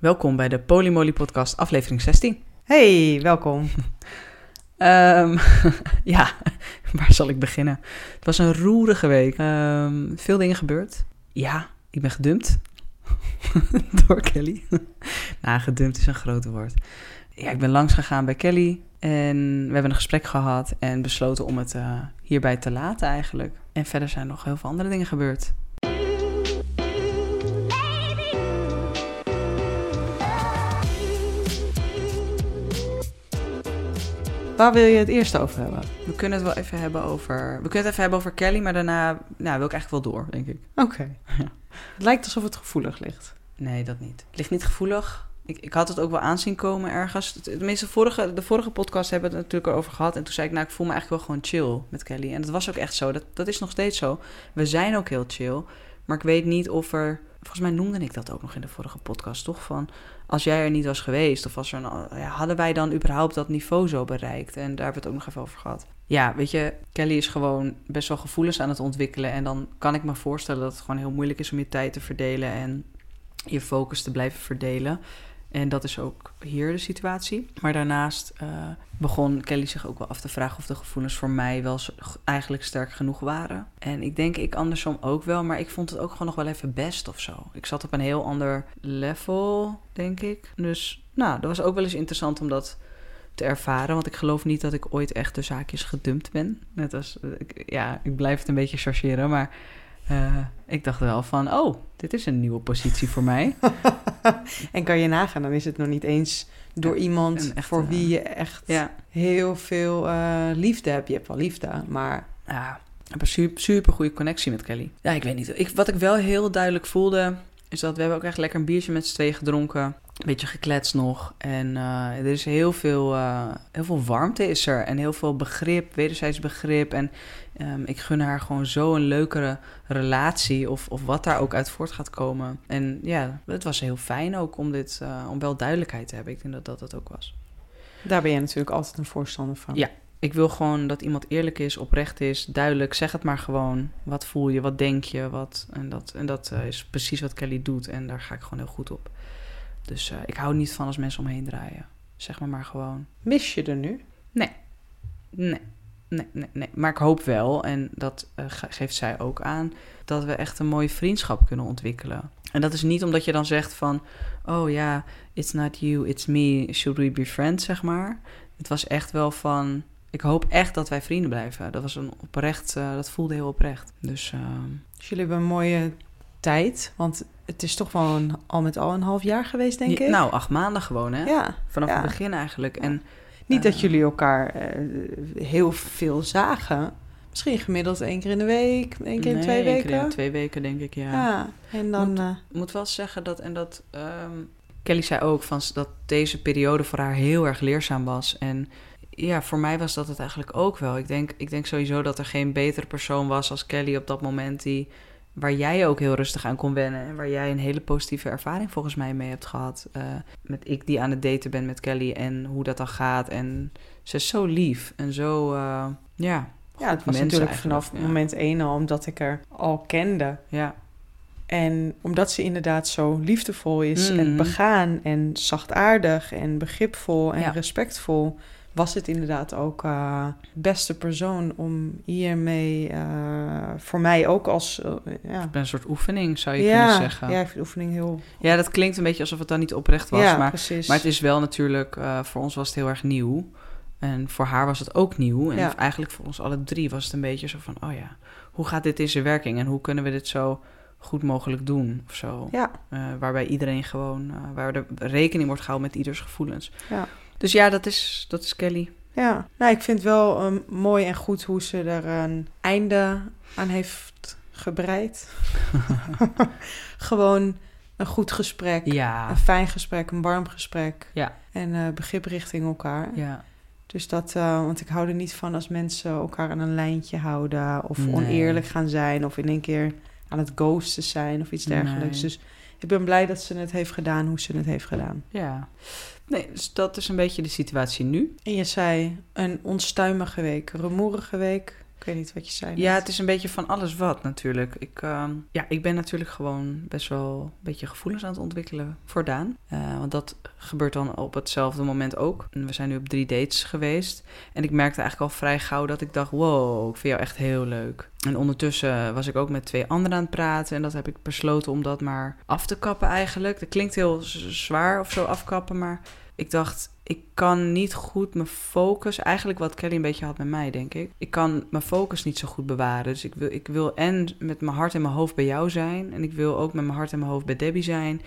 Welkom bij de Polymoly Podcast, aflevering 16. Hey, welkom. Ehm, ja, waar zal ik beginnen? Het was een roerige week. Ehm, veel dingen gebeurd. Ja, ik ben gedumpt door Kelly. nou, gedumpt is een groot woord. Ja, ik ben langs gegaan bij Kelly en we hebben een gesprek gehad en besloten om het eh, hierbij te laten eigenlijk. En verder zijn nog heel veel andere dingen gebeurd. Waar wil je het eerst over hebben? We kunnen het wel even hebben over. We kunnen het even hebben over Kelly, maar daarna nou, wil ik eigenlijk wel door, denk ik. Oké. Het lijkt alsof het gevoelig ligt. Nee, dat niet. Het ligt niet gevoelig. Ik, ik had het ook wel aanzien komen ergens. Tenminste, de vorige, de vorige podcast hebben we het natuurlijk over gehad. En toen zei ik, nou, ik voel me eigenlijk wel gewoon chill met Kelly. En dat was ook echt zo. Dat, dat is nog steeds zo. We zijn ook heel chill. Maar ik weet niet of er. Volgens mij noemde ik dat ook nog in de vorige podcast, toch? Van als jij er niet was geweest, of als er een, ja, hadden wij dan überhaupt dat niveau zo bereikt? En daar hebben we het ook nog even over gehad. Ja, weet je, Kelly is gewoon best wel gevoelens aan het ontwikkelen. En dan kan ik me voorstellen dat het gewoon heel moeilijk is om je tijd te verdelen en je focus te blijven verdelen. En dat is ook hier de situatie. Maar daarnaast uh, begon Kelly zich ook wel af te vragen of de gevoelens voor mij wel eigenlijk sterk genoeg waren. En ik denk ik andersom ook wel, maar ik vond het ook gewoon nog wel even best of zo. Ik zat op een heel ander level, denk ik. Dus nou, dat was ook wel eens interessant om dat te ervaren. Want ik geloof niet dat ik ooit echt de zaakjes gedumpt ben. Net als, ja, ik blijf het een beetje chargeren, maar uh, ik dacht wel van, oh, dit is een nieuwe positie voor mij. en kan je nagaan, dan is het nog niet eens door iemand voor wie je echt ja. heel veel uh, liefde hebt. Je hebt wel liefde, maar... Ja, ik heb een super, super goede connectie met Kelly. Ja, ik weet niet. Ik, wat ik wel heel duidelijk voelde, is dat we hebben ook echt lekker een biertje met z'n tweeën gedronken. Een beetje gekletst nog. En uh, er is heel veel, uh, heel veel warmte is er. En heel veel begrip, wederzijds begrip. En um, ik gun haar gewoon zo een leukere relatie. Of, of wat daar ook uit voort gaat komen. En ja, het was heel fijn ook om, dit, uh, om wel duidelijkheid te hebben. Ik denk dat dat het ook was. Daar ben je natuurlijk altijd een voorstander van. Ja, ik wil gewoon dat iemand eerlijk is, oprecht is, duidelijk. Zeg het maar gewoon. Wat voel je, wat denk je, wat. En dat, en dat uh, is precies wat Kelly doet. En daar ga ik gewoon heel goed op. Dus uh, ik hou niet van als mensen omheen draaien. Zeg maar maar gewoon. Mis je er nu? Nee. Nee. Nee, nee, nee. Maar ik hoop wel, en dat uh, geeft zij ook aan, dat we echt een mooie vriendschap kunnen ontwikkelen. En dat is niet omdat je dan zegt van, oh ja, it's not you, it's me, should we be friends, zeg maar. Het was echt wel van, ik hoop echt dat wij vrienden blijven. Dat was een oprecht, uh, dat voelde heel oprecht. Dus, uh... dus jullie hebben een mooie tijd, want het is toch wel een, al met al een half jaar geweest, denk ik. Nou, acht maanden gewoon, hè? Ja. Vanaf ja. het begin eigenlijk. En niet dat jullie elkaar uh, heel veel zagen. Misschien gemiddeld één keer in de week, één keer in twee weken. Één keer in twee weken, denk ik, ja. Ja, en dan... Moet, uh, moet wel zeggen dat, en dat... Um, Kelly zei ook van, dat deze periode voor haar heel erg leerzaam was. En ja, voor mij was dat het eigenlijk ook wel. Ik denk, ik denk sowieso dat er geen betere persoon was als Kelly op dat moment... die waar jij ook heel rustig aan kon wennen. En waar jij een hele positieve ervaring volgens mij mee hebt gehad. Uh, met ik die aan het daten ben met Kelly en hoe dat dan gaat. En ze is zo lief en zo, uh, ja. Ja, het was natuurlijk vanaf ja. moment één al, omdat ik er al kende. Ja. En omdat ze inderdaad zo liefdevol is mm. en begaan en zachtaardig en begripvol en ja. respectvol was het inderdaad ook uh, beste persoon om hiermee uh, voor mij ook als uh, ja. een soort oefening zou je ja, kunnen zeggen. Ja, ik vind de oefening heel. Ja, dat klinkt een beetje alsof het dan niet oprecht was, ja, maar, precies. maar het is wel natuurlijk voor ons was het heel erg nieuw en voor haar was het ook nieuw en ja. eigenlijk voor ons alle drie was het een beetje zo van oh ja, hoe gaat dit in zijn werking en hoe kunnen we dit zo goed mogelijk doen of zo. Ja. waarbij iedereen gewoon waar er rekening wordt gehouden met ieders gevoelens. Ja. Dus ja, dat is, dat is Kelly. Ja, nou, ik vind wel um, mooi en goed hoe ze er een einde aan heeft gebreid. Gewoon een goed gesprek, ja. een fijn gesprek, een warm gesprek. Ja. En uh, begrip richting elkaar. Ja. Dus dat, uh, want ik hou er niet van als mensen elkaar aan een lijntje houden of nee. oneerlijk gaan zijn of in één keer aan het ghosten zijn of iets dergelijks. Nee. Dus ik ben blij dat ze het heeft gedaan hoe ze het heeft gedaan. Ja. Nee, dus dat is een beetje de situatie nu. En je zei een onstuimige week, rumoerige week. Ik weet niet wat je zei. Ja, het is een beetje van alles wat natuurlijk. Ik, ehm, ja, ik ben natuurlijk gewoon best wel een beetje gevoelens aan het ontwikkelen voor Daan. Uh, want dat gebeurt dan op hetzelfde moment ook. En we zijn nu op drie dates geweest. En ik merkte eigenlijk al vrij gauw dat ik dacht... wow, ik vind jou echt heel leuk. En ondertussen was ik ook met twee anderen aan het praten. En dat heb ik besloten om dat maar af te kappen eigenlijk. Dat klinkt heel zwaar of zo afkappen, maar ik dacht, ik kan niet goed mijn focus, eigenlijk wat Kelly een beetje had met mij, denk ik. Ik kan mijn focus niet zo goed bewaren. Dus ik wil, ik wil en met mijn hart en mijn hoofd bij jou zijn. En ik wil ook met mijn hart en mijn hoofd bij Debbie zijn.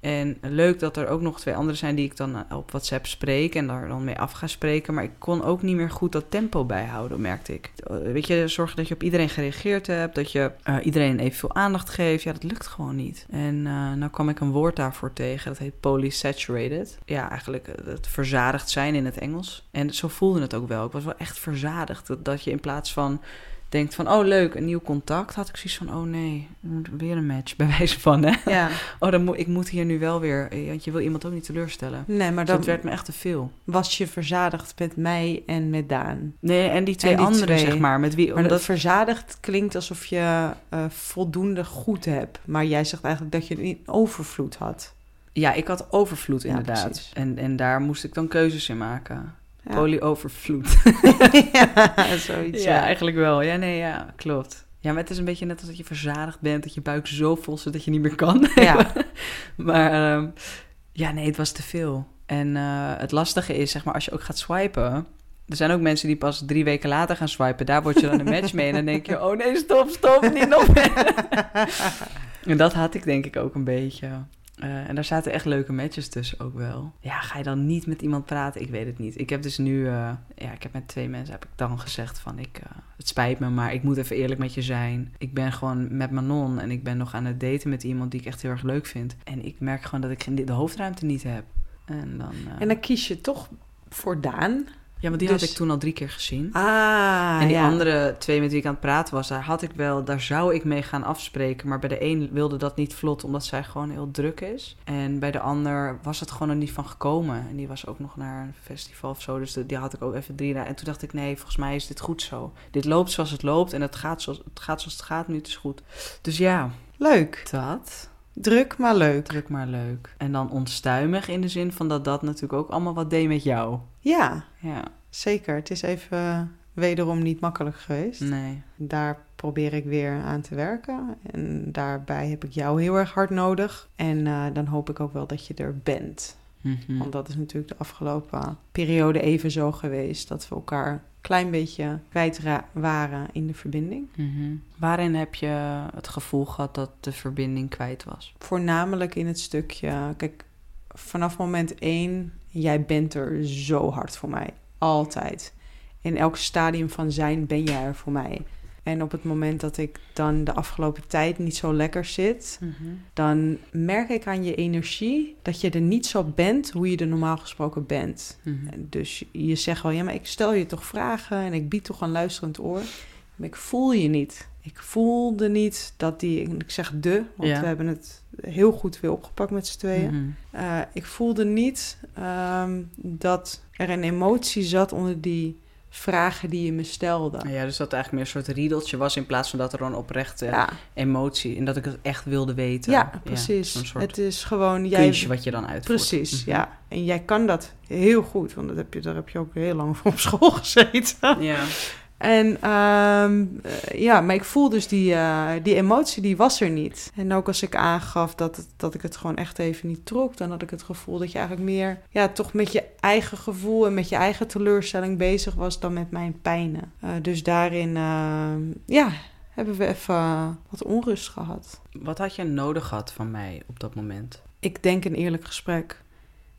En leuk dat er ook nog twee anderen zijn die ik dan eh, op WhatsApp spreek en daar dan mee af ga spreken. Maar ik kon ook niet meer goed dat tempo bijhouden, merkte ik. Eh, weet je, zorgen dat je op iedereen gereageerd hebt, dat je uh, iedereen evenveel aandacht geeft. Ja, dat lukt gewoon niet. En nou kwam ik een woord daarvoor tegen, dat heet polysaturated. Ja, eigenlijk het verzadigd zijn in het Engels. En zo voelde het ook wel. Ik was wel echt verzadigd. Dat, dat je in plaats van denkt van, oh leuk, een nieuw contact, had ik zoiets van, oh nee, weer een match, bij wijze van, hè? Ja. Oh, dan moet, ik moet hier nu wel weer, eh, want je wil iemand ook niet teleurstellen. Nee, maar dus dat werd me echt te veel. Was je verzadigd met mij en met Daan? Nee, en die twee anderen, zeg maar, met wie... Maar omdat... verzadigd klinkt alsof je uh, voldoende goed hebt, maar jij zegt eigenlijk dat je een overvloed had. Ja, ik had overvloed inderdaad. En, en daar moest ik dan keuzes in maken. Ja. Polyovervloed. ja, zoiets. Ja, eigenlijk wel. Ja, nee, ja, klopt. Ja, maar het is een beetje net als dat je verzadigd bent, dat je buik zo vol zit dat je niet meer kan. Ja. maar um, ja, nee, het was te veel. En uh, het lastige is, zeg maar, als je ook gaat swipen. Er zijn ook mensen die pas drie weken later gaan swipen. Daar word je dan een match mee. En dan denk je, oh nee, stop, stop, niet nog meer. en dat had ik denk ik ook een beetje. Uh, en daar zaten echt leuke matches tussen ook wel. Ja, ga je dan niet met iemand praten? Ik weet het niet. Ik heb dus nu, uh, ja, ik heb met twee mensen heb ik dan gezegd van, ik, uh, het spijt me, maar ik moet even eerlijk met je zijn. Ik ben gewoon met Manon en ik ben nog aan het daten met iemand die ik echt heel erg leuk vind. En ik merk gewoon dat ik de hoofdruimte niet heb. En dan, en dan kies je toch voor Daan. Ja, want die dus... had ik toen al drie keer gezien. Ah, En die ja. andere twee met wie ik aan het praten was, daar had ik wel, daar zou ik mee gaan afspreken. Maar bij de een wilde dat niet vlot, omdat zij gewoon heel druk is. En bij de ander was het gewoon er niet van gekomen. En die was ook nog naar een festival of zo. Dus die had ik ook even drie dagen. En toen dacht ik, nee, volgens mij is dit goed zo. Dit loopt zoals het loopt en het gaat zoals het gaat, zoals het gaat nu, het is goed. Dus ja. Leuk. Dat. Druk, maar leuk. Druk, maar leuk. En dan onstuimig in de zin van dat dat natuurlijk ook allemaal wat deed met jou. Ja. Ja. Zeker. Het is even wederom niet makkelijk geweest. Nee. Daar probeer ik weer aan te werken. En daarbij heb ik jou heel erg hard nodig. En uh, dan hoop ik ook wel dat je er bent. Mm -hmm. Want dat is natuurlijk de afgelopen periode even zo geweest. Dat we elkaar klein beetje kwijt waren in de verbinding. Mm -hmm. Waarin heb je het gevoel gehad dat de verbinding kwijt was? Voornamelijk in het stukje... Kijk, vanaf moment één... Jij bent er zo hard voor mij. Altijd. In elk stadium van zijn ben jij er voor mij. En op het moment dat ik dan de afgelopen tijd niet zo lekker zit, mm -hmm. dan merk ik aan je energie dat je er niet zo bent hoe je er normaal gesproken bent. Mm -hmm. Dus je zegt wel, ja, maar ik stel je toch vragen en ik bied toch een luisterend oor. Maar ik voel je niet. Ik voelde niet dat die, ik zeg de, want Ja. we hebben het heel goed weer opgepakt met z'n tweeën. Mhm. Uh, ik voelde niet um, dat er een emotie zat onder die vragen die je me stelde. Ja, dus dat het eigenlijk meer een soort riedeltje was in plaats van dat er een oprechte Ja, emotie en dat ik het echt wilde weten. ja precies. soort het is gewoon jij. kunstje wat je dan uitvoert. Precies, Mhm. ja. En jij kan dat heel goed, want dat heb je, daar heb je ook heel lang voor op school gezeten. Ja. En ehm, eh, ja, maar ik voel dus die, eh, die emotie, die was er niet. En ook als ik aangaf dat, het, dat ik het gewoon echt even niet trok, dan had ik het gevoel dat je eigenlijk meer, ja, toch met je eigen gevoel en met je eigen teleurstelling bezig was dan met mijn pijnen. Uh, dus daarin, ehm, ja, hebben we even wat onrust gehad. Wat had je nodig gehad van mij op dat moment? Ik denk een eerlijk gesprek.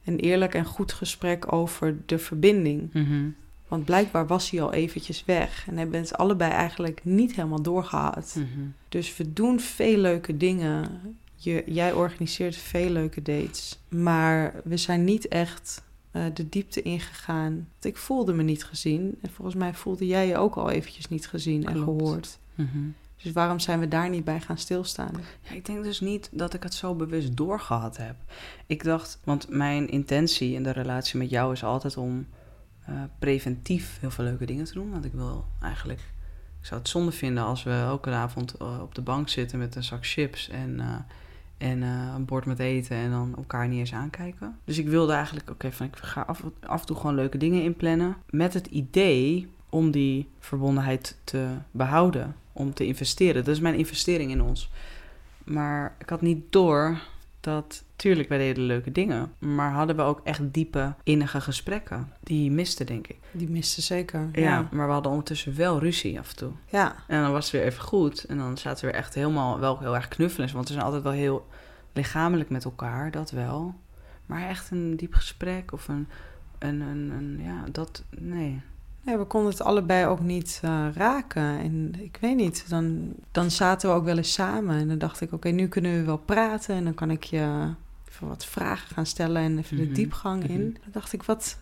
Een eerlijk en goed gesprek over de verbinding. Mhm. Want blijkbaar was hij al eventjes weg. En hebben het allebei eigenlijk niet helemaal doorgehad. Mhm. Dus we doen veel leuke dingen. Je, jij organiseert veel leuke dates. Maar we zijn niet echt uh, de diepte ingegaan. Want ik voelde me niet gezien. En volgens mij voelde jij je ook al eventjes niet gezien en gehoord. Mhm. Dus waarom zijn we daar niet bij gaan stilstaan? Ja, ik denk dus niet dat ik het zo bewust doorgehad heb. Ik dacht, want mijn intentie in de relatie met jou is altijd om uh, preventief heel veel leuke dingen te doen. Want ik wil eigenlijk Ik zou het zonde vinden als we elke avond eh, op de bank zitten met een zak chips en, uh, en een bord met eten en dan elkaar niet eens aankijken. Dus ik wilde eigenlijk, oké, van ik ga af, af en toe gewoon leuke dingen inplannen. Met het idee om die verbondenheid te behouden, om te investeren. Dat is mijn investering in ons. Maar ik had niet door dat, tuurlijk, wij deden leuke dingen, maar hadden we ook echt diepe, innige gesprekken. Die misten, denk ik. Die misten zeker. Ja, maar we hadden ondertussen wel ruzie af en toe. Ja. En dan was het weer even goed. En dan zaten we weer echt helemaal, wel heel erg knuffelen. Want we zijn altijd wel heel lichamelijk met elkaar, dat wel. Maar echt een diep gesprek of een, een, een, een ja, dat, nee. Nee, we konden het allebei ook niet uh, raken. En ik weet niet, dan, dan zaten we ook wel eens samen. En dan dacht ik, oké, nu kunnen we wel praten. En dan kan ik je even wat vragen gaan stellen en even de Mhm, diepgang in. mhm. Dan dacht ik, wat,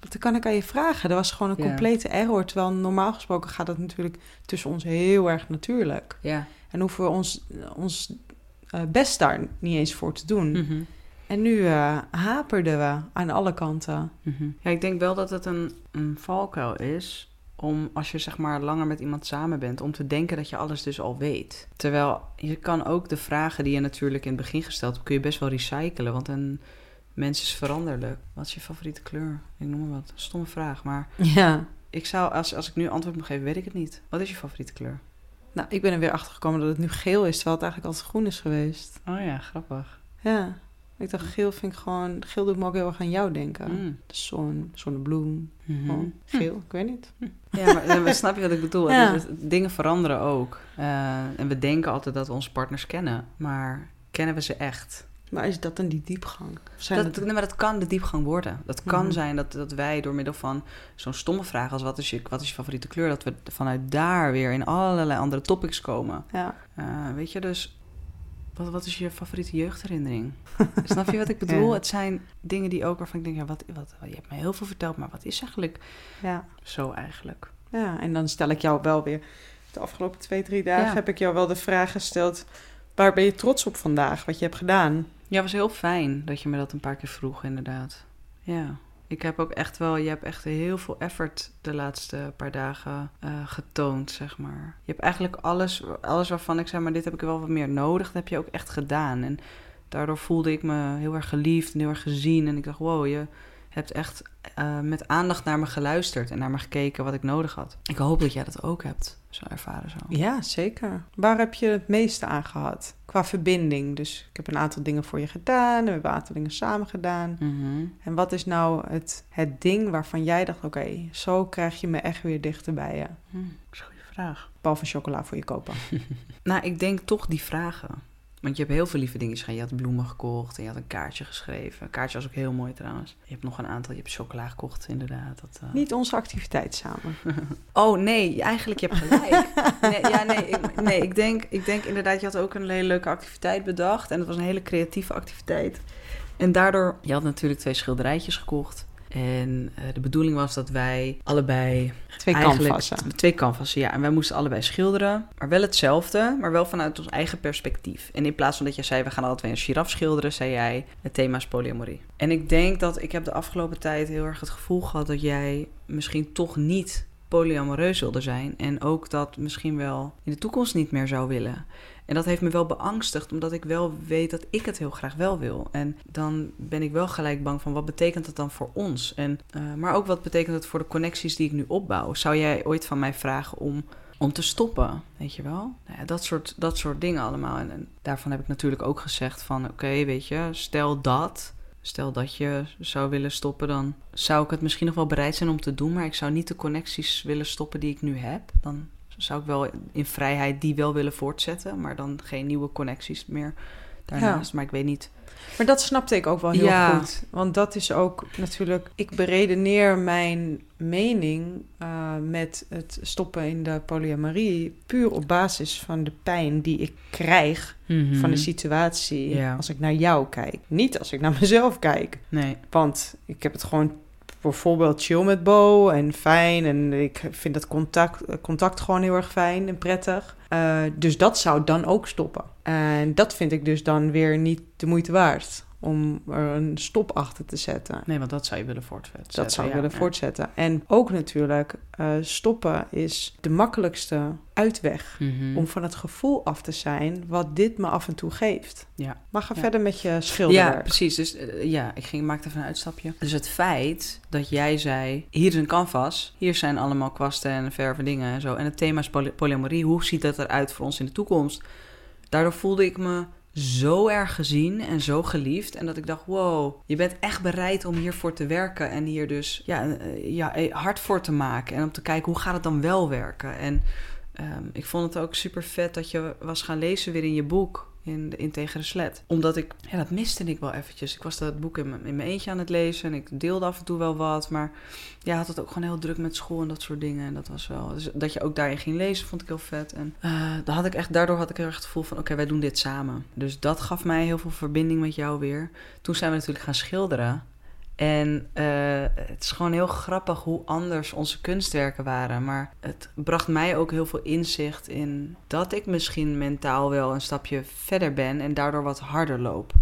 wat kan ik aan je vragen? Dat was gewoon een Ja. complete error. Terwijl normaal gesproken gaat dat natuurlijk tussen ons heel erg natuurlijk. Ja. En hoeven we ons, ons eh, best daar niet eens voor te doen. Mhm. En nu eh, haperden we aan alle kanten. Mhm. Ja, ik denk wel dat het een, een valkuil is om als je zeg maar langer met iemand samen bent, om te denken dat je alles dus al weet. Terwijl je kan ook de vragen die je natuurlijk in het begin gesteld hebt, kun je best wel recyclen, want een mens is veranderlijk. Wat is je favoriete kleur? Ik noem maar wat. Stomme vraag, maar Ja. ik zou als, als ik nu antwoord moet geven, weet ik het niet. Wat is je favoriete kleur? Nou, ik ben er weer achter gekomen dat het nu geel is, terwijl het eigenlijk altijd groen is geweest. Oh ja, grappig. Ja. Ik dacht, geel vind ik gewoon... Geel doet me ook heel erg aan jou denken. Mm. De zon, zonnebloem, gewoon geel. Ik weet niet. Ja, maar, maar snap je wat ik bedoel? Ja. Dus dingen veranderen ook. Eh, en we denken altijd dat we onze partners kennen, maar kennen we ze echt? Maar is dat dan die diepgang? Zijn Dat, dat- nee, maar dat kan de diepgang worden. Dat kan Mhm. zijn dat, dat wij door middel van zo'n stomme vraag als wat is, je, wat is je favoriete kleur, dat we vanuit daar weer in allerlei andere topics komen. Ja. Eh, weet je, dus wat, wat is je favoriete jeugdherinnering? Snap je wat ik bedoel? Ja. Het zijn dingen die ook waarvan ik denk, ja, wat, wat, je hebt me heel veel verteld, maar wat is eigenlijk Ja. zo eigenlijk? ja, en dan stel ik jou wel weer... De afgelopen twee, drie dagen Ja. heb ik jou wel de vraag gesteld... Waar ben je trots op vandaag, wat je hebt gedaan? Ja, het was heel fijn dat je me dat een paar keer vroeg, inderdaad. Ja. Ik heb ook echt wel, je hebt echt heel veel effort de laatste paar dagen eh, getoond, zeg maar. Je hebt eigenlijk alles, alles waarvan ik zeg, maar dit heb ik wel wat meer nodig, dat heb je ook echt gedaan. En daardoor voelde ik me heel erg geliefd en heel erg gezien. En ik dacht, wow, je hebt echt eh, met aandacht naar me geluisterd en naar me gekeken wat ik nodig had. Ik hoop dat jij dat ook hebt, zo ervaren zo. Ja, zeker. Waar heb je het meeste aan gehad? Qua verbinding. Dus ik heb een aantal dingen voor je gedaan. We hebben een aantal dingen samen gedaan. Mhm. En wat is nou het, het ding waarvan jij dacht... oké, zo krijg je me echt weer dichter bij je. Hm, dat is een goede vraag. Behalve chocola voor je kopen. Nou, ik denk toch die vragen. Want je hebt heel veel lieve dingen gedaan. Je had bloemen gekocht en je had een kaartje geschreven. Een kaartje was ook heel mooi trouwens. Je hebt nog een aantal, je hebt chocola gekocht inderdaad. Dat, eh. Niet onze activiteit samen. Oh nee, eigenlijk je hebt gelijk. nee, ja, nee, ik, nee ik, denk, ik denk inderdaad, je had ook een hele leuke activiteit bedacht. En het was een hele creatieve activiteit. En daardoor, je had natuurlijk twee schilderijtjes gekocht. En eh, de bedoeling was dat wij allebei Twee canvassen. Twee canvassen, ja. En wij moesten allebei schilderen. Maar wel hetzelfde, maar wel vanuit ons eigen perspectief. En in plaats van dat jij zei, we gaan alle twee een giraf schilderen, zei jij, het thema is polyamorie. En ik denk dat ik heb de afgelopen tijd heel erg het gevoel gehad dat jij misschien toch niet polyamoreus wilde zijn. En ook dat misschien wel in de toekomst niet meer zou willen. En dat heeft me wel beangstigd, omdat ik wel weet dat ik het heel graag wel wil. En dan ben ik wel gelijk bang van wat betekent dat dan voor ons? En, eh, maar ook wat betekent het voor de connecties die ik nu opbouw? Zou jij ooit van mij vragen om, om te stoppen? Weet je wel? Nou ja, dat, soort, dat soort dingen allemaal. En, en daarvan heb ik natuurlijk ook gezegd van oké, weet je, stel dat. Stel dat je zou willen stoppen, dan zou ik het misschien nog wel bereid zijn om te doen. Maar ik zou niet de connecties willen stoppen die ik nu heb. Dan zou ik wel in vrijheid die wel willen voortzetten, maar dan geen nieuwe connecties meer daarnaast. Maar ik weet niet. Maar dat snapte ik ook wel heel Ja. goed. Want dat is ook natuurlijk... Ik beredeneer mijn mening eh, met het stoppen in de polyamorie... puur op basis van de pijn die ik krijg van de situatie... Ja. als ik naar jou kijk. Niet als ik naar mezelf kijk. Nee. Want ik heb het gewoon bijvoorbeeld chill met Bo en fijn. En ik vind dat contact, contact gewoon heel erg fijn en prettig. Eh, dus dat zou dan ook stoppen. En dat vind ik dus dan weer niet de moeite waard. Om er een stop achter te zetten. Nee, want dat zou je willen voortzetten. Dat zou ik willen voortzetten. En ook natuurlijk, uh, stoppen is de makkelijkste uitweg Mhm. om van het gevoel af te zijn wat dit me af en toe geeft. Ja. Maar ga Ja. verder met je schilderwerk. Ja, precies. Dus eh, ja, ik ging, maakte even een uitstapje. Dus het feit dat jij zei: hier is een canvas, hier zijn allemaal kwasten en verven dingen en zo. En het thema is poly- polyamorie. Hoe ziet dat eruit voor ons in de toekomst? Daardoor voelde ik me zo erg gezien en zo geliefd. En dat ik dacht: wow, je bent echt bereid om hiervoor te werken. En hier dus ja, eh, ja, eh, hard voor te maken. En om te kijken hoe gaat het dan wel werken. En ehm, ik vond het ook super vet dat je was gaan lezen weer in je boek. In de Integere Slet. Omdat ik, ja, dat miste ik wel eventjes. Ik was dat boek in in mijn eentje aan het lezen en ik deelde af en toe wel wat. Maar ja, had het ook gewoon heel druk met school en dat soort dingen. En dat was wel, dus dat je ook daarin ging lezen, vond ik heel vet. En eh, daar had ik echt, daardoor had ik heel erg het gevoel van, oké, wij doen dit samen. Dus dat gaf mij heel veel verbinding met jou weer. Toen zijn we natuurlijk gaan schilderen. En eh, het is gewoon heel grappig hoe anders onze kunstwerken waren. Maar het bracht mij ook heel veel inzicht in dat ik misschien mentaal wel een stapje verder ben en daardoor wat harder loop.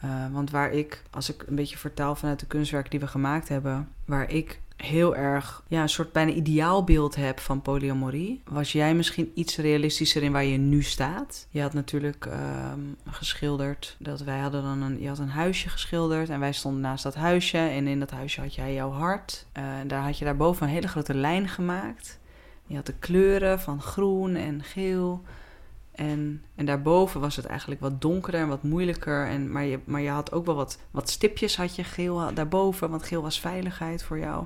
Eh, want waar ik, als ik een beetje vertaal vanuit de kunstwerken die we gemaakt hebben, waar ik heel erg ja, een soort bijna ideaalbeeld heb van polyamorie, was jij misschien iets realistischer in waar je nu staat. Je had natuurlijk ehm, geschilderd dat wij hadden dan een, je had een huisje geschilderd en wij stonden naast dat huisje en in dat huisje had jij jouw hart. Eh, daar had je daarboven een hele grote lijn gemaakt. Je had de kleuren van groen en geel. En, en daarboven was het eigenlijk wat donkerder en wat moeilijker. En, maar, je, maar je had ook wel wat, wat stipjes had je geel daarboven. Want geel was veiligheid voor jou.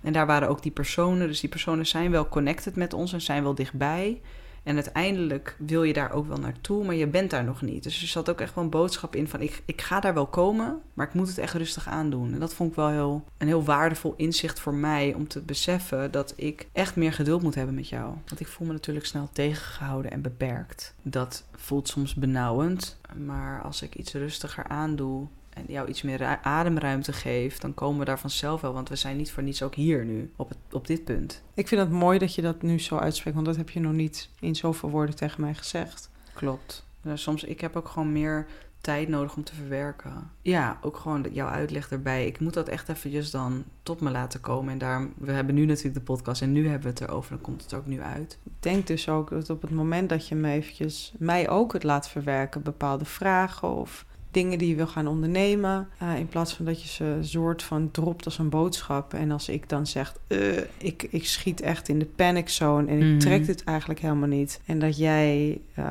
En daar waren ook die personen. Dus die personen zijn wel connected met ons en zijn wel dichtbij. En uiteindelijk wil je daar ook wel naartoe, maar je bent daar nog niet. Dus er zat ook echt wel een boodschap in van... ik, ik ga daar wel komen, maar ik moet het echt rustig aandoen. En dat vond ik wel heel, een heel waardevol inzicht voor mij... om te beseffen dat ik echt meer geduld moet hebben met jou. Want ik voel me natuurlijk snel tegengehouden en beperkt. Dat voelt soms benauwend, maar als ik iets rustiger aandoe... en jou iets meer ru- ademruimte geef... dan komen we daar vanzelf wel, want we zijn niet voor niets ook hier nu, op, het, op dit punt. Ik vind het mooi dat je dat nu zo uitspreekt, want dat heb je nog niet in zoveel woorden tegen mij gezegd. Klopt. Ja, soms, ik heb ook gewoon meer tijd nodig om te verwerken. Ja, ook gewoon jouw uitleg erbij. Ik moet dat echt eventjes dan tot me laten komen. En daarom, we hebben nu natuurlijk de podcast en nu hebben we het erover. Dan komt het ook nu uit. Ik denk dus ook dat op het moment dat je me eventjes, mij ook het laat verwerken, bepaalde vragen of dingen die je wil gaan ondernemen, eh, in plaats van dat je ze soort van dropt als een boodschap. En als ik dan zeg, eh, ik, ik schiet echt in de panic zone en ik Mhm. trek dit eigenlijk helemaal niet. En dat jij eh,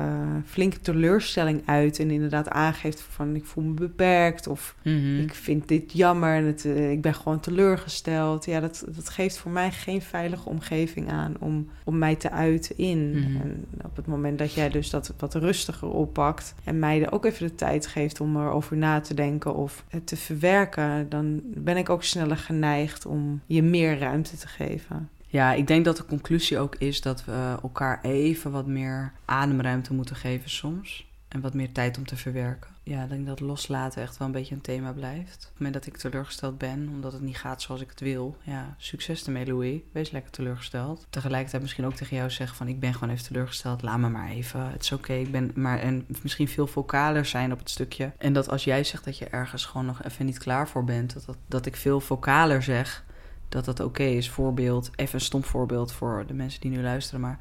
flinke teleurstelling uit en inderdaad aangeeft van ik voel me beperkt of ik vind dit jammer en het, ik ben gewoon teleurgesteld. Ja, dat, dat geeft voor mij geen veilige omgeving aan om, om mij te uiten in. Mhm. En op het moment dat jij dus dat wat rustiger oppakt en mij er ook even de tijd geeft om erover na te denken of het te verwerken, dan ben ik ook sneller geneigd om je meer ruimte te geven. Ja, ik denk dat de conclusie ook is dat we elkaar even wat meer ademruimte moeten geven soms. En wat meer tijd om te verwerken. Ja, ik denk dat loslaten echt wel een beetje een thema blijft. Op het moment dat ik teleurgesteld ben, omdat het niet gaat zoals ik het wil. Ja, succes ermee, Louis. Wees lekker teleurgesteld. Tegelijkertijd misschien ook tegen jou zeggen van... ik ben gewoon even teleurgesteld, laat me maar even. Het is oké, ik ben... Maar, en misschien veel vocaler zijn op het stukje. En dat als jij zegt dat je ergens gewoon nog even niet klaar voor bent... dat, dat, dat ik veel vocaler zeg dat dat oké is. Voorbeeld, even een stom voorbeeld voor de mensen die nu luisteren, maar...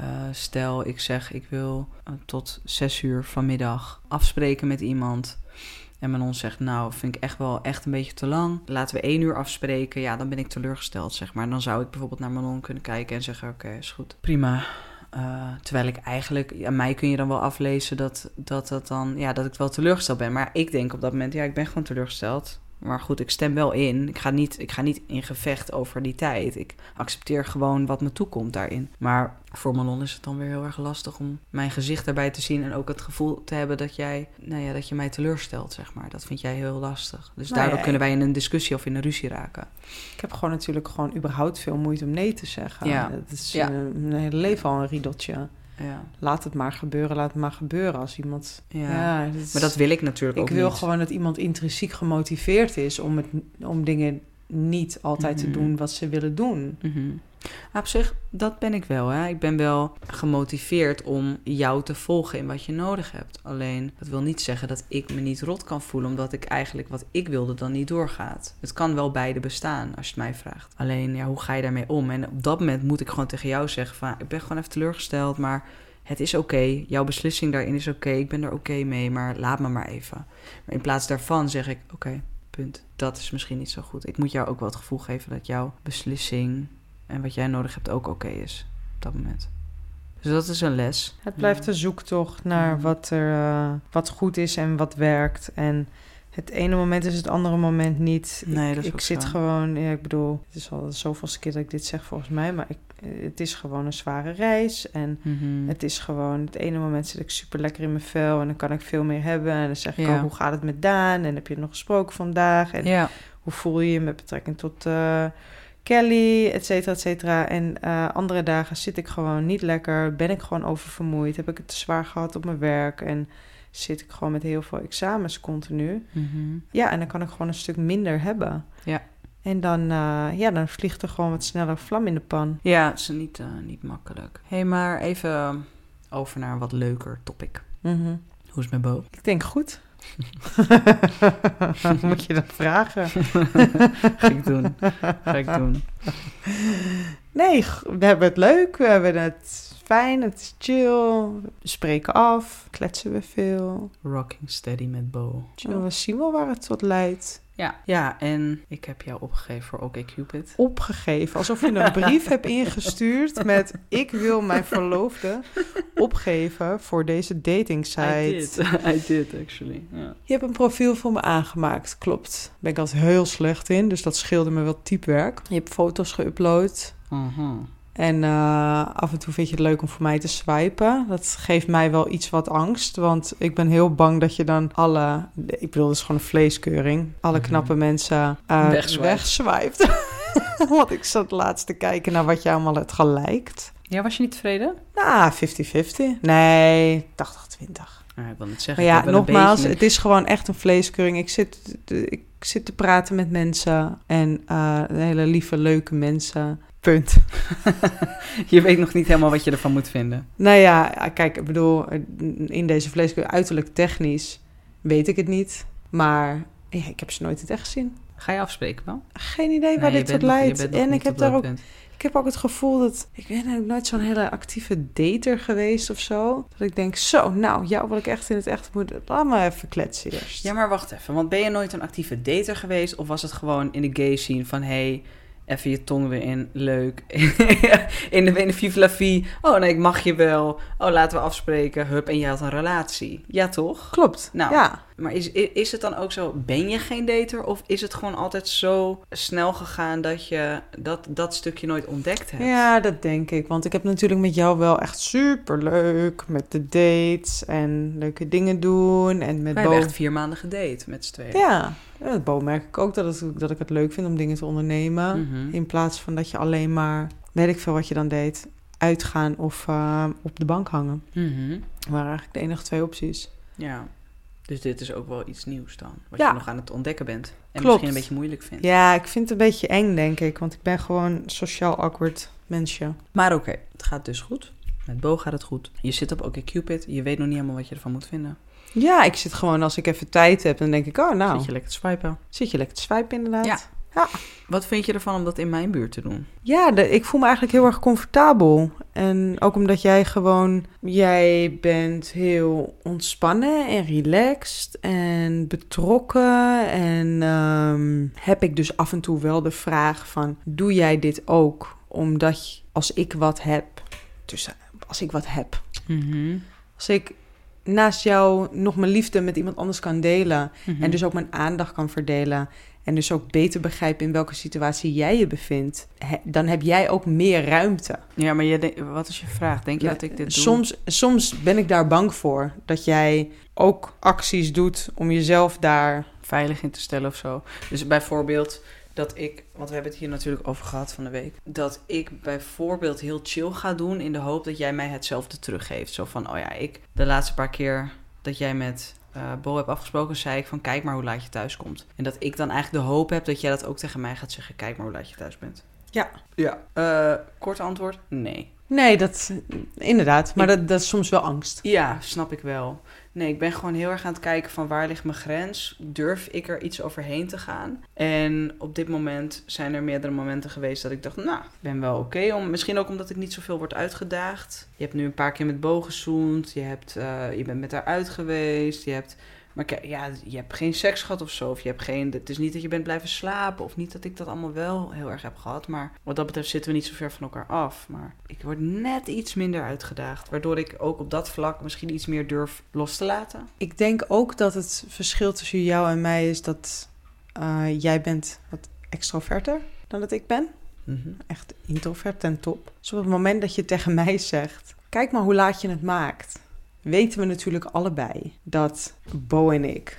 Uh, stel, ik zeg ik wil uh, tot zes uur vanmiddag afspreken met iemand. En Manon zegt, nou, vind ik echt wel echt een beetje te lang. Laten we één uur afspreken. Ja, dan ben ik teleurgesteld, zeg maar. Dan zou ik bijvoorbeeld naar Manon kunnen kijken en zeggen, oké, is goed. Prima. Uh, terwijl ik eigenlijk, aan mij kun je dan wel aflezen dat, dat dat dan, ja, dat ik wel teleurgesteld ben. Maar ik denk op dat moment, ja, ik ben gewoon teleurgesteld. Maar goed, ik stem wel in. Ik ga, niet, ik ga niet in gevecht over die tijd. Ik accepteer gewoon wat me toekomt daarin. Maar voor Manon is het dan weer heel erg lastig om mijn gezicht erbij te zien. En ook het gevoel te hebben dat jij, nou ja, dat je mij teleurstelt, zeg maar. Dat vind jij heel lastig. Dus Nou daardoor ja, kunnen wij in een discussie of in een ruzie raken. Ik heb gewoon natuurlijk gewoon überhaupt veel moeite om nee te zeggen. Ja. Het is Ja. een, een hele leven al een riedeltje. Ja. Laat het maar gebeuren, laat het maar gebeuren. Als iemand... Ja. dat is- Maar dat wil ik natuurlijk Ik ook wil niet. gewoon dat iemand intrinsiek gemotiveerd is om, het, om dingen niet altijd te Mhm. doen wat ze willen doen. Op zich, dat ben ik wel. Hè. Ik ben wel gemotiveerd om jou te volgen in wat je nodig hebt. Alleen, dat wil niet zeggen dat ik me niet rot kan voelen, omdat ik eigenlijk wat ik wilde dan niet doorgaat. Het kan wel beide bestaan, als je het mij vraagt. Alleen, ja, hoe ga je daarmee om? En op dat moment moet ik gewoon tegen jou zeggen van, ik ben gewoon even teleurgesteld, maar het is oké. Jouw beslissing daarin is oké. Ik ben er oké mee, maar laat me maar even. Maar in plaats daarvan zeg ik, oké, punt. Dat is misschien niet zo goed. Ik moet jou ook wel het gevoel geven dat jouw beslissing en wat jij nodig hebt ook oké is op dat moment. Dus dat is een les. Het blijft een zoektocht naar wat, er, uh, wat goed is en wat werkt. En het ene moment is het andere moment niet. Nee, dat is ik zit gewoon, ja, ik bedoel, het is al zoveel keer dat ik dit zeg volgens mij, maar ik, het is gewoon een zware reis. En Mhm. het is gewoon, het ene moment zit ik super lekker in mijn vel en dan kan ik veel meer hebben. En dan zeg ik Ja. ook, hoe gaat het met Daan? En heb je nog gesproken vandaag? En Ja, hoe voel je je met betrekking tot eh, Kelly, et cetera, et cetera. En eh, andere dagen zit ik gewoon niet lekker, ben ik gewoon oververmoeid, heb ik het te zwaar gehad op mijn werk en zit ik gewoon met heel veel examens continu. Mhm. Ja, en dan kan ik gewoon een stuk minder hebben. Ja. En dan, eh, ja, dan vliegt er gewoon wat sneller vlam in de pan. ja het is niet, eh, niet makkelijk. Hé, hey, maar even over naar een wat leuker topic. Mhm. Hoe is het met Bo? Ik denk goed. Moet je dat vragen? Ga ik doen. Ga ik doen. Nee, we hebben het leuk. We hebben het fijn. Het is chill. We spreken af. Kletsen we veel. Rocking steady met Bo. En we zien wel waar het tot leidt. Ja. ja, en ik heb jou opgegeven voor OkCupid. Opgegeven. Alsof je een brief hebt ingestuurd met... Ik wil mijn verloofde opgeven voor deze dating I site. did. I did, actually. Ja. Je hebt een profiel voor me aangemaakt, klopt. Daar ben ik altijd heel slecht in, dus dat scheelde me wel typewerk. Je hebt foto's geüpload. Mhm. En eh, af en toe vind je het leuk om voor mij te swipen. Dat geeft mij wel iets wat angst. Want ik ben heel bang dat je dan alle... Ik bedoel, dat is gewoon een vleeskeuring. Alle Mhm. knappe mensen uh, Wegswipt. want ik zat laatst te kijken naar wat je allemaal hebt geliked. Ja, was je niet tevreden? Nou, 50-50. Nee, 80-20. Ja, ik wil niet zeggen. Maar ja, nogmaals, beetje het is gewoon echt een vleeskeuring. Ik zit, ik zit te praten met mensen en eh, hele lieve, leuke mensen. Punt. Je weet nog niet helemaal wat je ervan moet vinden. Nou ja, kijk, ik bedoel, in deze vleeskeuring, uiterlijk technisch, weet ik het niet. Maar ja, ik heb ze nooit het echt gezien. Ga je afspreken wel? Geen idee waar Nee, dit tot leidt. nog En ik heb daar ook punt. Ik heb ook het gevoel dat... Ik ben ook nooit zo'n hele actieve dater geweest of zo. Dat ik denk, zo, nou, jou wil ik echt in het echt moeten... Laat me even kletsen eerst. Ja, maar wacht even. Want ben je nooit een actieve dater geweest? Of was het gewoon in de gay scene van... hey, even je tong weer in, leuk. in de, vie. Oh nee, ik mag je wel. Oh, laten we afspreken. Hup, en je had een relatie. Ja, toch? Klopt, Nou, ja. Maar is, is het dan ook zo, ben je geen dater? Of is het gewoon altijd zo snel gegaan dat je dat, dat stukje nooit ontdekt hebt? Ja, dat denk ik. Want ik heb natuurlijk met jou wel echt super leuk met de dates en leuke dingen doen. En met Bo. echt vier maanden gedate met z'n tweeën. Ja, met Bo merk ik ook dat, het, dat ik het leuk vind om dingen te ondernemen. Mhm. In plaats van dat je alleen maar, weet ik veel wat je dan deed, uitgaan of eh, op de bank hangen. Mhm. Dat waren eigenlijk de enige twee opties. Ja. Dus dit is ook wel iets nieuws dan. Wat Ja. je nog aan het ontdekken bent. En Klopt. misschien een beetje moeilijk vindt. Ja, ik vind het een beetje eng, denk ik. Want ik ben gewoon sociaal awkward mensje. Maar oké, het gaat dus goed. Met Bo gaat het goed. Je zit op OkCupid. Je weet nog niet helemaal wat je ervan moet vinden. Ja, ik zit gewoon als ik even tijd heb, dan denk ik, oh nou, Zit je lekker te swipen. zit je lekker te swipen inderdaad. Ja. Wat vind je ervan om dat in mijn buurt te doen? Ja, de, ik voel me eigenlijk heel erg comfortabel. En ook omdat jij gewoon, jij bent heel ontspannen en relaxed en betrokken. En ehm, heb ik dus af en toe wel de vraag van, doe jij dit ook omdat als ik wat heb, dus als ik wat heb, als ik naast jou nog mijn liefde met iemand anders kan delen Mhm. en dus ook mijn aandacht kan verdelen. En dus ook beter begrijp in welke situatie jij je bevindt. he- dan heb jij ook meer ruimte. Ja, maar je denk- wat is je vraag? Denk je dat ik dit doe? soms, soms ben ik daar bang voor. Dat jij ook acties doet om jezelf daar... veilig in te stellen of zo. Dus bijvoorbeeld dat ik, want we hebben het hier natuurlijk over gehad van de week, dat ik bijvoorbeeld heel chill ga doen in de hoop dat jij mij hetzelfde teruggeeft. Zo van, oh ja, ik de laatste paar keer dat jij met eh Bo hebt afgesproken, zei ik van kijk maar hoe laat je thuis komt. En dat ik dan eigenlijk de hoop heb dat jij dat ook tegen mij gaat zeggen, kijk maar hoe laat je thuis bent. Ja. Ja. Uh, kort antwoord, nee. Nee, dat inderdaad. Maar dat, dat is soms wel angst. Ja, snap ik wel. Nee, ik ben gewoon heel erg aan het kijken van waar ligt mijn grens? Durf ik er iets overheen te gaan? En op dit moment zijn er meerdere momenten geweest dat ik dacht, nou, ik ben wel oké. om Misschien ook omdat ik niet zoveel word uitgedaagd. Je hebt nu een paar keer met Bo gezoend. Je, hebt, uh, je bent met haar uit geweest. Je hebt maar ja, je hebt geen seks gehad of zo. Of je hebt geen. Het is niet dat je bent blijven slapen. Of niet dat ik dat allemaal wel heel erg heb gehad. Maar wat dat betreft zitten we niet zo ver van elkaar af. Maar ik word net iets minder uitgedaagd. Waardoor ik ook op dat vlak misschien iets meer durf los te laten. Ik denk ook dat het verschil tussen jou en mij is dat uh, jij bent wat extroverter dan dat ik ben. Mm Echt introvert en top. Dus op het moment dat je tegen mij zegt: Kijk maar hoe laat je het maakt weten we natuurlijk allebei dat Bo en ik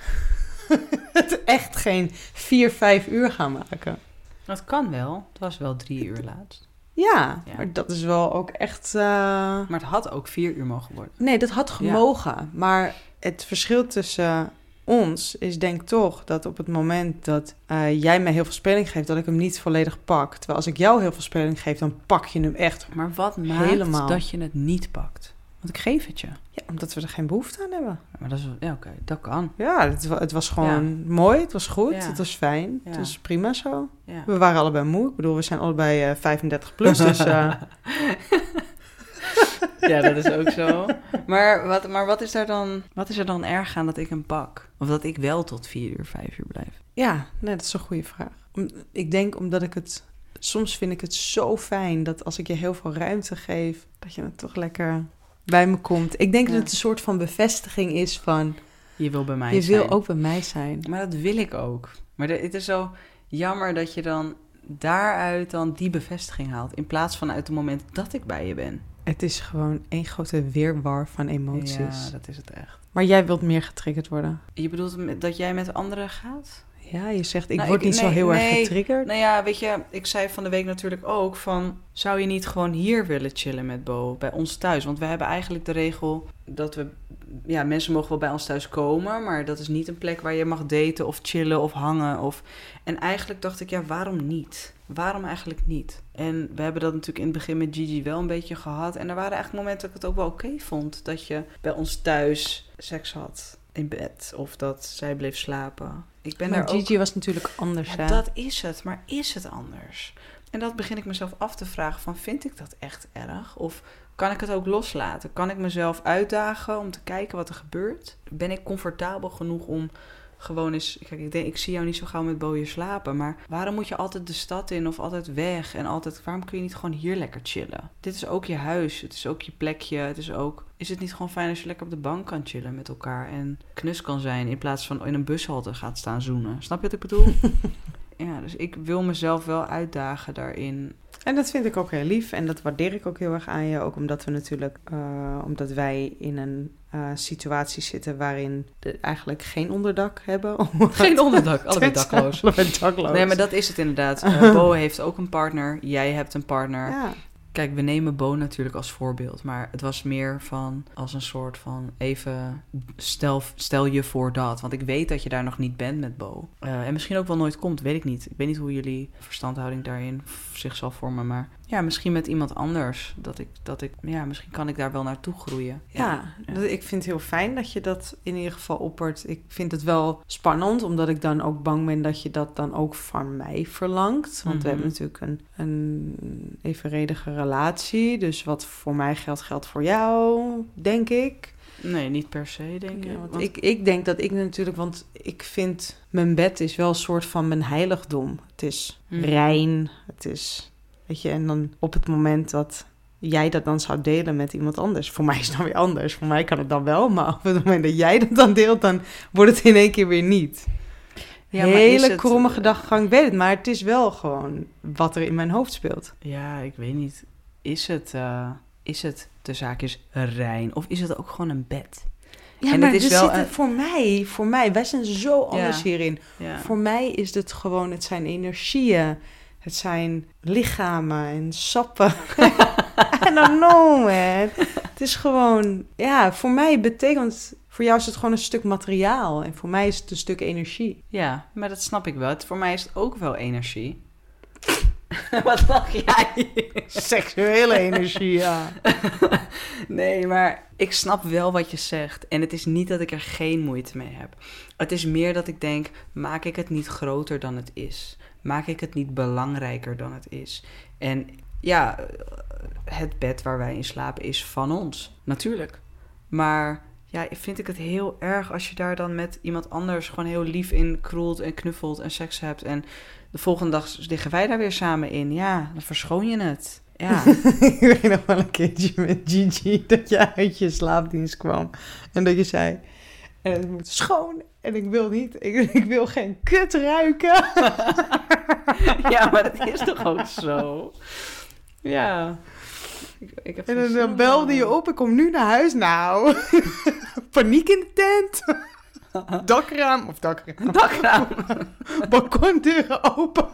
het echt geen vier, vijf uur gaan maken. Dat kan wel. Het was wel drie uur laatst. Ja, maar dat is wel ook echt. Uh... Maar het had ook vier uur mogen worden. Nee, dat had gemogen. Maar het verschil tussen ons is denk toch dat op het moment dat uh, jij mij heel veel speling geeft, dat ik hem niet volledig pak. Terwijl als ik jou heel veel speling geef, dan pak je hem echt. Maar wat maakt helemaal. dat je het niet pakt? Want ik geef het je. Ja, omdat we er geen behoefte aan hebben. maar dat is, ja, oké, dat kan. Ja, het, het was gewoon mooi, het was goed, het was fijn, het was prima zo. We waren allebei moe. Ik bedoel, we zijn allebei uh, eh, 35 plus, dus... Uh... ja, dat is ook zo. Maar, wat, maar wat, is er dan, wat is er dan erg aan dat ik een pak? Of dat ik wel tot vier uur, vijf uur blijf? Ja, nee, dat is een goede vraag. Ik denk omdat ik het... Soms vind ik het zo fijn dat als ik je heel veel ruimte geef... dat je het toch lekker bij me komt. Ik denk dat het een soort van bevestiging is van... Je wil bij mij je zijn. Je wil ook bij mij zijn. Maar dat wil ik ook. Maar het is zo jammer dat je dan daaruit dan die bevestiging haalt... in plaats van uit het moment dat ik bij je ben. Het is gewoon één grote weerwar van emoties. Ja, dat is het echt. Maar jij wilt meer getriggerd worden. Je bedoelt dat jij met anderen gaat? Ja, je zegt ik nou, word niet zo heel erg getriggerd. Nou ja, weet je, ik zei van de week natuurlijk ook van... zou je niet gewoon hier willen chillen met Bo, bij ons thuis? Want we hebben eigenlijk de regel dat we... Ja, mensen mogen wel bij ons thuis komen... maar dat is niet een plek waar je mag daten of chillen of hangen. Of... En eigenlijk dacht ik, ja, waarom niet? Waarom eigenlijk niet? En we hebben dat natuurlijk in het begin met Gigi wel een beetje gehad. En er waren eigenlijk momenten dat ik het ook wel oké vond... dat je bij ons thuis seks had in bed of dat zij bleef slapen. Ik ben maar Gigi was natuurlijk anders. Ja, dat is het, maar is het anders? En dat begin ik mezelf af te vragen: van vind ik dat echt erg? Of kan ik het ook loslaten? Kan ik mezelf uitdagen om te kijken wat er gebeurt? Ben ik comfortabel genoeg om gewoon eens. Kijk, ik, denk, ik zie jou niet zo gauw met Boje slapen. Maar waarom moet je altijd de stad in of altijd weg? En altijd. Waarom kun je niet gewoon hier lekker chillen? Dit is ook je huis. Het is ook je plekje. Het is ook. Is het niet gewoon fijn als je lekker op de bank kan chillen met elkaar en knus kan zijn in plaats van in een bushalte gaat staan zoenen? Snap je wat ik bedoel? ja, dus ik wil mezelf wel uitdagen daarin. En dat vind ik ook heel lief en dat waardeer ik ook heel erg aan je. Ook omdat we natuurlijk, uh, omdat wij in een uh, situatie zitten waarin we eigenlijk geen onderdak hebben. Geen onderdak, allebei dakloos. dakloos. Nee, maar dat is het inderdaad. Uh, Bo heeft ook een partner, jij hebt een partner. Ja. Kijk, we nemen Bo natuurlijk als voorbeeld, maar het was meer van als een soort van even stel, stel je voor dat. Want ik weet dat je daar nog niet bent met Bo. Uh, en misschien ook wel nooit komt, weet ik niet. Ik weet niet hoe jullie verstandhouding daarin zich zal vormen, maar ja, misschien met iemand anders. Dat ik, dat ik, ja, misschien kan ik daar wel naartoe groeien. Ja, ja. ik vind het heel fijn dat je dat in ieder geval oppert. Ik vind het wel spannend, omdat ik dan ook bang ben dat je dat dan ook van mij verlangt. Want we hebben mhm. natuurlijk een, een evenredige relatie. Dus wat voor mij geldt, geldt voor jou, denk ik. Nee, niet per se, denk ik. Want ik. Ik denk dat ik natuurlijk, want ik vind mijn bed is wel een soort van mijn heiligdom. Het is mhm. rein, het is Weet je, en dan op het moment dat jij dat dan zou delen met iemand anders. Voor mij is het dan weer anders. Voor mij kan het dan wel, maar op het moment dat jij dat dan deelt, dan wordt het in één keer weer niet. Ja, Hele kromme gedachtegang, weet het, maar het is wel gewoon wat er in mijn hoofd speelt. Ja, ik weet niet. Is het, uh, is het de zaakjes rein of is het ook gewoon een bed? Ja, en maar het is wel een... voor mij, voor mij, wij zijn zo anders hierin. Voor mij is het gewoon, het zijn energieën. Het zijn lichamen en sappen. I don't know, man. Het is gewoon... Ja, voor mij betekent... Voor jou is het gewoon een stuk materiaal. En voor mij is het een stuk energie. Ja, maar dat snap ik wel. voor mij is het ook wel energie. Wat lach jij? Seksuele energie, ja. nee, maar ik snap wel wat je zegt. En het is niet dat ik er geen moeite mee heb. Het is meer dat ik denk, maak ik het niet groter dan het is? Maak ik het niet belangrijker dan het is? En ja, het bed waar wij in slapen is van ons, natuurlijk. Maar ja, vind ik het heel erg als je daar dan met iemand anders gewoon heel lief in kroelt en knuffelt en seks hebt. En de volgende dag liggen wij daar weer samen in. Ja, dan verschoon je het. Ja. ik weet nog wel een keertje met Gigi dat je uit je slaapdienst kwam. En dat je zei, en het moet schoon en ik wil niet, ik, ik wil geen kut ruiken. ja, maar dat is toch ook zo? Ja. Ik, ik heb en dan, belde je op, ik kom nu naar huis. Nou, paniek in de tent. Dakraam of dakraam. Dakraam. Balkondeuren open.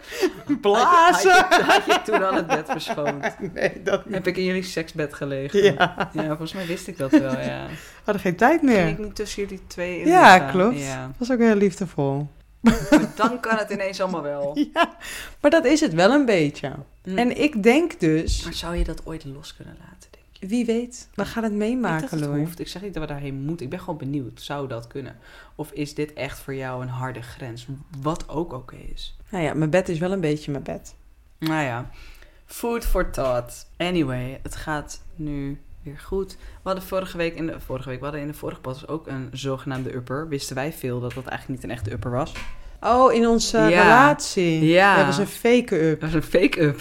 Blazen. Had je, toen al het bed verschoond? Nee, dat niet. Heb ik in jullie seksbed gelegen? Ja. Ja, volgens mij wist ik dat wel, ja. Hadden geen tijd meer. Ging ik niet tussen jullie twee in Ja, klopt. Ja. Was ook heel liefdevol. Maar dan kan het ineens allemaal wel. Ja, maar dat is het wel een beetje. Mm. En ik denk dus... Maar zou je dat ooit los kunnen laten, denk je? Wie weet. We gaan het meemaken, Looi. Ik zeg niet dat we daarheen moeten. Ik ben gewoon benieuwd. Zou dat kunnen? Of is dit echt voor jou een harde grens? Wat ook oké is. Nou ja, mijn bed is wel een beetje mijn bed. Nou ja, food for thought. Anyway, het gaat nu weer goed. We hadden vorige week in de vorige week, we hadden in de vorige podcast ook een zogenaamde upper. Wisten wij veel dat dat eigenlijk niet een echte upper was. Oh, in onze relatie. Ja. Dat was een fake-up. Dat was een fake-up.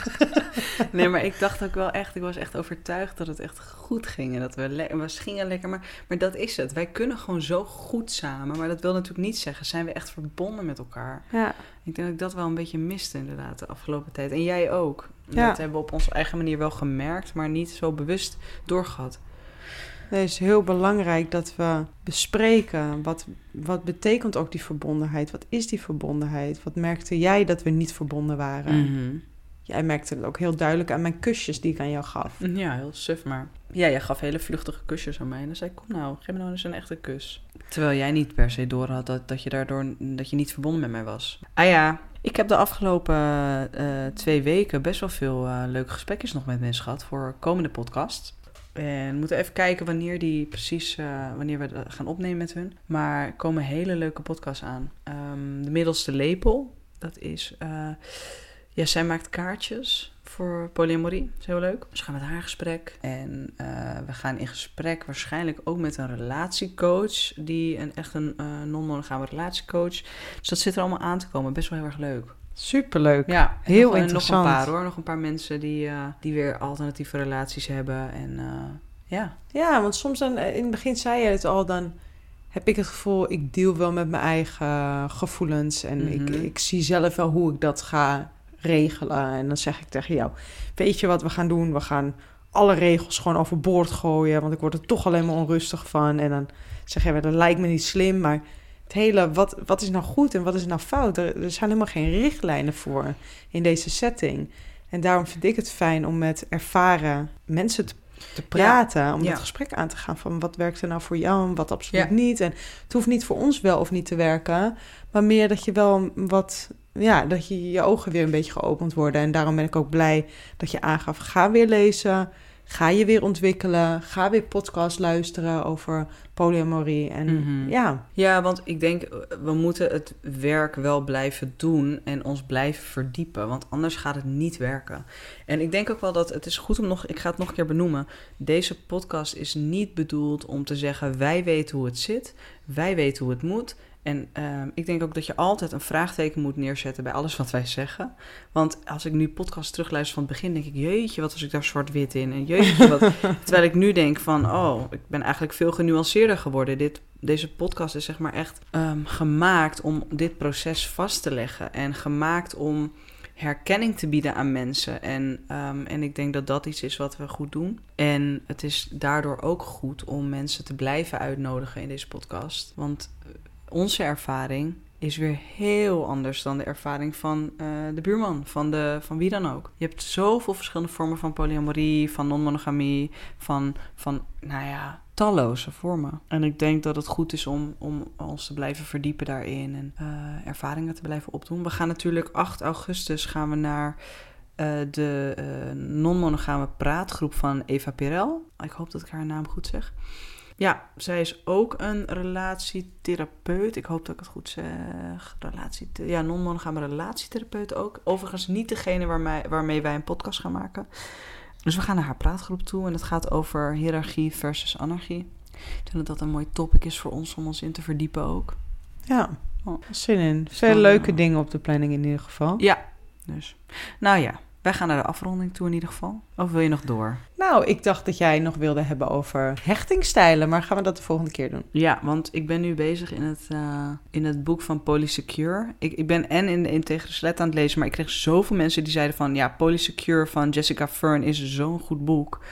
nee, maar ik dacht ook wel echt, ik was echt overtuigd dat het echt goed ging. En dat we, we gingen lekker, maar, maar dat is het. Wij kunnen gewoon zo goed samen. Maar dat wil natuurlijk niet zeggen, zijn we echt verbonden met elkaar. Ja. Ik denk dat ik dat wel een beetje miste inderdaad de afgelopen tijd. En jij ook. Ja. Dat hebben we op onze eigen manier wel gemerkt, maar niet zo bewust doorgehad. Het is heel belangrijk dat we bespreken wat, wat betekent ook die verbondenheid. Wat is die verbondenheid? Wat merkte jij dat we niet verbonden waren? Mm Jij merkte het ook heel duidelijk aan mijn kusjes die ik aan jou gaf. Ja, heel suf, maar ja, jij gaf hele vluchtige kusjes aan mij. En dan zei ik, kom nou, geef me nou eens een echte kus. Terwijl jij niet per se door had dat, dat je daardoor dat je niet verbonden met mij was. Ah ja, ik heb de afgelopen uh, twee weken best wel veel uh, leuke gesprekjes nog met mensen gehad voor komende podcast. En we moeten even kijken wanneer die precies, uh, wanneer we gaan opnemen met hun. Maar er komen hele leuke podcasts aan. Um, de middelste lepel, dat is, uh, ja, zij maakt kaartjes voor polyamorie. Dat is heel leuk. Dus we gaan met haar gesprek. En uh, we gaan in gesprek waarschijnlijk ook met een relatiecoach. Die een, echt een non-monogame relatiecoach. Dus dat zit er allemaal aan te komen. Best wel heel erg leuk. Superleuk. Ja, heel nog, interessant. Nog een paar hoor. Nog een paar mensen die, uh, die weer alternatieve relaties hebben. En uh, ja. Ja, want soms dan, in het begin zei je het al, dan heb ik het gevoel, ik deal wel met mijn eigen gevoelens. En mm -hmm. ik, mhm. ik zie zelf wel hoe ik dat ga regelen. En dan zeg ik tegen jou, weet je wat we gaan doen? We gaan alle regels gewoon overboord gooien, want ik word er toch alleen maar onrustig van. En dan zeg je, dat lijkt me niet slim, maar het hele, wat, wat is nou goed en wat is nou fout? Er, er zijn helemaal geen richtlijnen voor in deze setting. En daarom vind ik het fijn om met ervaren mensen te, te praten. Om ja. dat gesprek aan te gaan van wat werkt er nou voor jou en wat absoluut niet. En het hoeft niet voor ons wel of niet te werken. Maar meer dat je wel wat ja, dat je je ogen weer een beetje geopend worden. En daarom ben ik ook blij dat je aangaf: ga weer lezen. Ga je weer ontwikkelen. Ga weer podcast luisteren over polyamorie. En Mhm. ja. Ja, want ik denk, we moeten het werk wel blijven doen en ons blijven verdiepen. Want anders gaat het niet werken. En ik denk ook wel dat het is goed om nog, ik ga het nog een keer benoemen. Deze podcast is niet bedoeld om te zeggen: wij weten hoe het zit, wij weten hoe het moet. En ehm, ik denk ook dat je altijd een vraagteken moet neerzetten bij alles wat wij zeggen. Want als ik nu podcast terugluister van het begin, denk ik, jeetje, wat was ik daar zwart-wit in? En jeetje, wat... Terwijl ik nu denk van, oh, ik ben eigenlijk veel genuanceerder geworden. Dit, deze podcast is zeg maar echt um, gemaakt om dit proces vast te leggen. En gemaakt om herkenning te bieden aan mensen. En, um, en ik denk dat dat iets is wat we goed doen. En het is daardoor ook goed om mensen te blijven uitnodigen in deze podcast. Want onze ervaring is weer heel anders dan de ervaring van uh, de buurman, van, de, van wie dan ook. Je hebt zoveel verschillende vormen van polyamorie, van non-monogamie, van, van, nou ja, talloze vormen. En ik denk dat het goed is om, om ons te blijven verdiepen daarin en uh, ervaringen te blijven opdoen. We gaan natuurlijk 8 augustus gaan we naar uh, de non-monogame praatgroep van Eva Pirel. Ik hoop dat ik haar naam goed zeg. Ja, zij is ook een relatietherapeut. Ik hoop dat ik het goed zeg. Relatie, ja, non-monogame relatietherapeut ook. Overigens niet degene waarmee, waarmee wij een podcast gaan maken. Dus we gaan naar haar praatgroep toe en het gaat over hiërarchie versus anarchie. Ik denk dat dat een mooi topic is voor ons om ons in te verdiepen ook. Ja, oh. zin in. Veel leuke dingen op de planning in ieder geval. Ja, dus. Nou ja, wij gaan naar de afronding toe in ieder geval. Of wil je nog door? Nou, ik dacht dat jij nog wilde hebben over hechtingstijlen, maar gaan we dat de volgende keer doen? Ja, want ik ben nu bezig in het, uh, in het boek van Polysecure. Ik, ik ben en in de Integere Slet aan het lezen, maar ik kreeg zoveel mensen die zeiden van... ja, Polysecure van Jessica Fern is zo'n goed boek...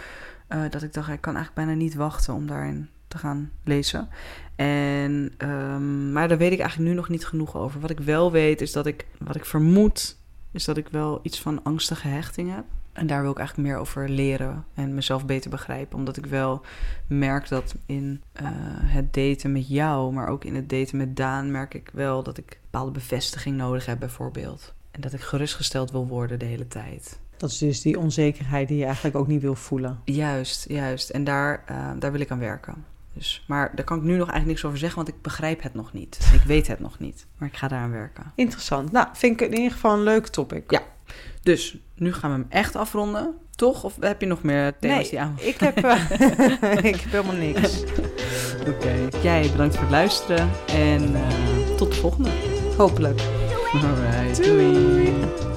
Uh, dat ik dacht, ik kan eigenlijk bijna niet wachten om daarin te gaan lezen. En, um, maar daar weet ik eigenlijk nu nog niet genoeg over. Wat ik wel weet is dat ik, wat ik vermoed is dat ik wel iets van angstige hechting heb. En daar wil ik eigenlijk meer over leren en mezelf beter begrijpen. Omdat ik wel merk dat in uh, het daten met jou, maar ook in het daten met Daan, merk ik wel dat ik bepaalde bevestiging nodig heb, bijvoorbeeld. En dat ik gerustgesteld wil worden de hele tijd. Dat is dus die onzekerheid die je eigenlijk ook niet wil voelen. Juist, juist. En daar, uh, daar wil ik aan werken. Dus, maar daar kan ik nu nog eigenlijk niks over zeggen, want ik begrijp het nog niet. Ik weet het nog niet, maar ik ga daaraan werken. Interessant. Nou, vind ik in ieder geval een leuk topic. Ja. Dus nu gaan we hem echt afronden, toch? Of heb je nog meer thema's nee, die aan? ik heb, uh, ik heb helemaal niks. Oké. Okay. Jij bedankt voor het luisteren en uh, tot de volgende. Hopelijk. Alright. Doei. Doei.